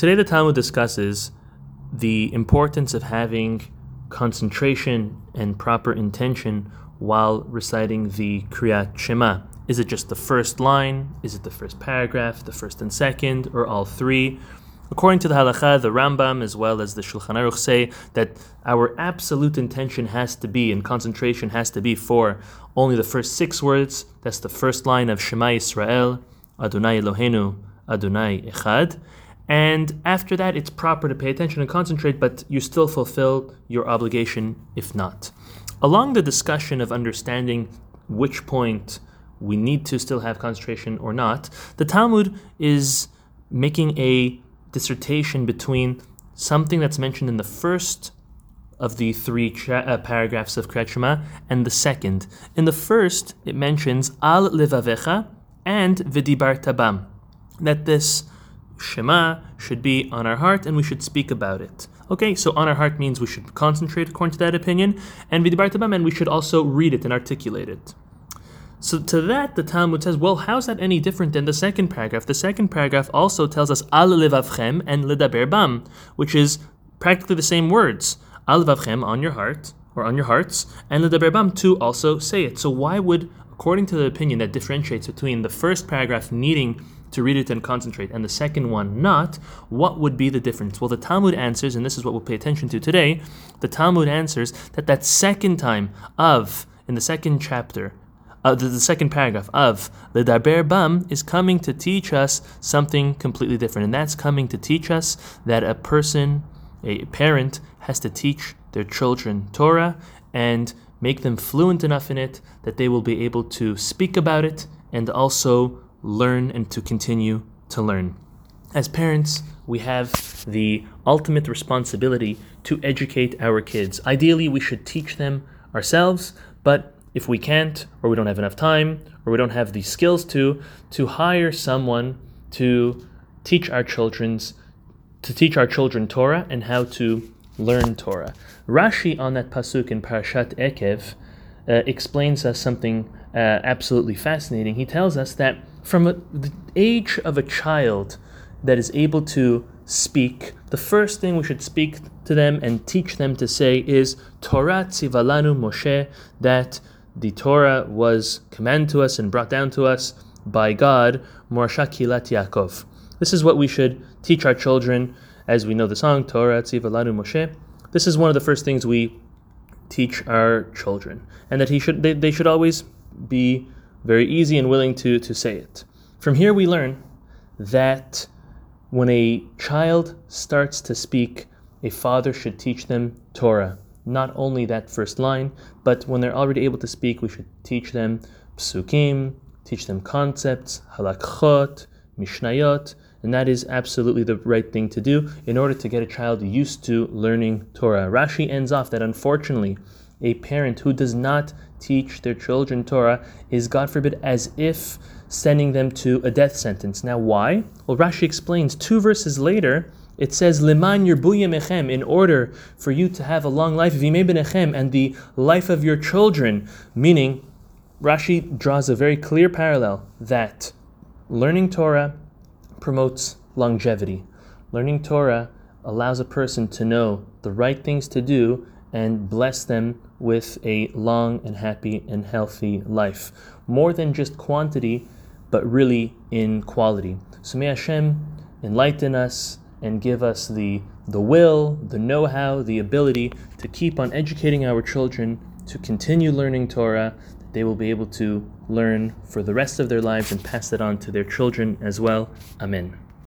Today, the Talmud discusses the importance of having concentration and proper intention while reciting the Kriyat Shema. Is it just the first line? Is it the first paragraph, the first and second, or all three? According to the Halacha, the Rambam, as well as the Shulchan Aruch, say that our absolute intention has to be and concentration has to be for only the first six words. That's the first line of Shema Yisrael, Adonai Eloheinu, Adonai Echad. And after that, it's proper to pay attention and concentrate, but you still fulfill your obligation if not. Along the discussion of understanding which point we need to still have concentration or not, the Talmud is making a dissertation between something that's mentioned in the first of the three cha- uh, paragraphs of Shema and the second. In the first, it mentions Al Levavecha and Vedibarta Bam, that this Shema should be on our heart and we should speak about it. Okay, so on our heart means we should concentrate according to that opinion, and Vedibarta Bam, and we should also read it and articulate it. So to that, the Talmud says, well, how's that any different than the second paragraph? The second paragraph also tells us al levavchem and ledaber bam, which is practically the same words. Al levavchem on your heart or on your hearts, and ledaber bam to also say it. So why would, according to the opinion that differentiates between the first paragraph needing to read it and concentrate, and the second one not, what would be the difference? Well, the Talmud answers, and this is what we'll pay attention to today. The Talmud answers that that second time of in the second chapter uh, the, the, second paragraph of the Darber Bam is coming to teach us something completely different, and that's coming to teach us that a person, a parent, has to teach their children Torah and make them fluent enough in it that they will be able to speak about it and also learn and to continue to learn. As parents, we have the ultimate responsibility to educate our kids. Ideally, we should teach them ourselves, but if we can't, or we don't have enough time, or we don't have the skills to, to hire someone to teach our children's to teach our children Torah and how to learn Torah. Rashi on that pasuk in Parashat Ekev uh, explains us something uh, absolutely fascinating. He tells us that from a, the age of a child that is able to speak, the first thing we should speak to them and teach them to say is Torah tzivalanu Moshe, that the Torah was commanded to us and brought down to us by God, Morasha Kehillat Yaakov. This is what we should teach our children, as we know the song Torah Tzivalanu Moshe. This is one of the first things we teach our children, and that he should they, they should always be very easy and willing to to say it. From here, we learn that when a child starts to speak, a father should teach them Torah not only that first line, but when they're already able to speak, we should teach them psukim, teach them concepts, halakhot, mishnayot, and that is absolutely the right thing to do in order to get a child used to learning Torah. Rashi ends off that unfortunately, a parent who does not teach their children Torah is, God forbid, as if sending them to a death sentence. Now, why? Well, Rashi explains two verses later it says, Liman echem, in order for you to have a long life, echem, and the life of your children. Meaning, Rashi draws a very clear parallel that learning Torah promotes longevity. Learning Torah allows a person to know the right things to do and bless them with a long and happy and healthy life. More than just quantity, but really in quality. So may Hashem enlighten us and give us the, the will, the know how, the ability to keep on educating our children to continue learning Torah, that they will be able to learn for the rest of their lives and pass it on to their children as well. Amen.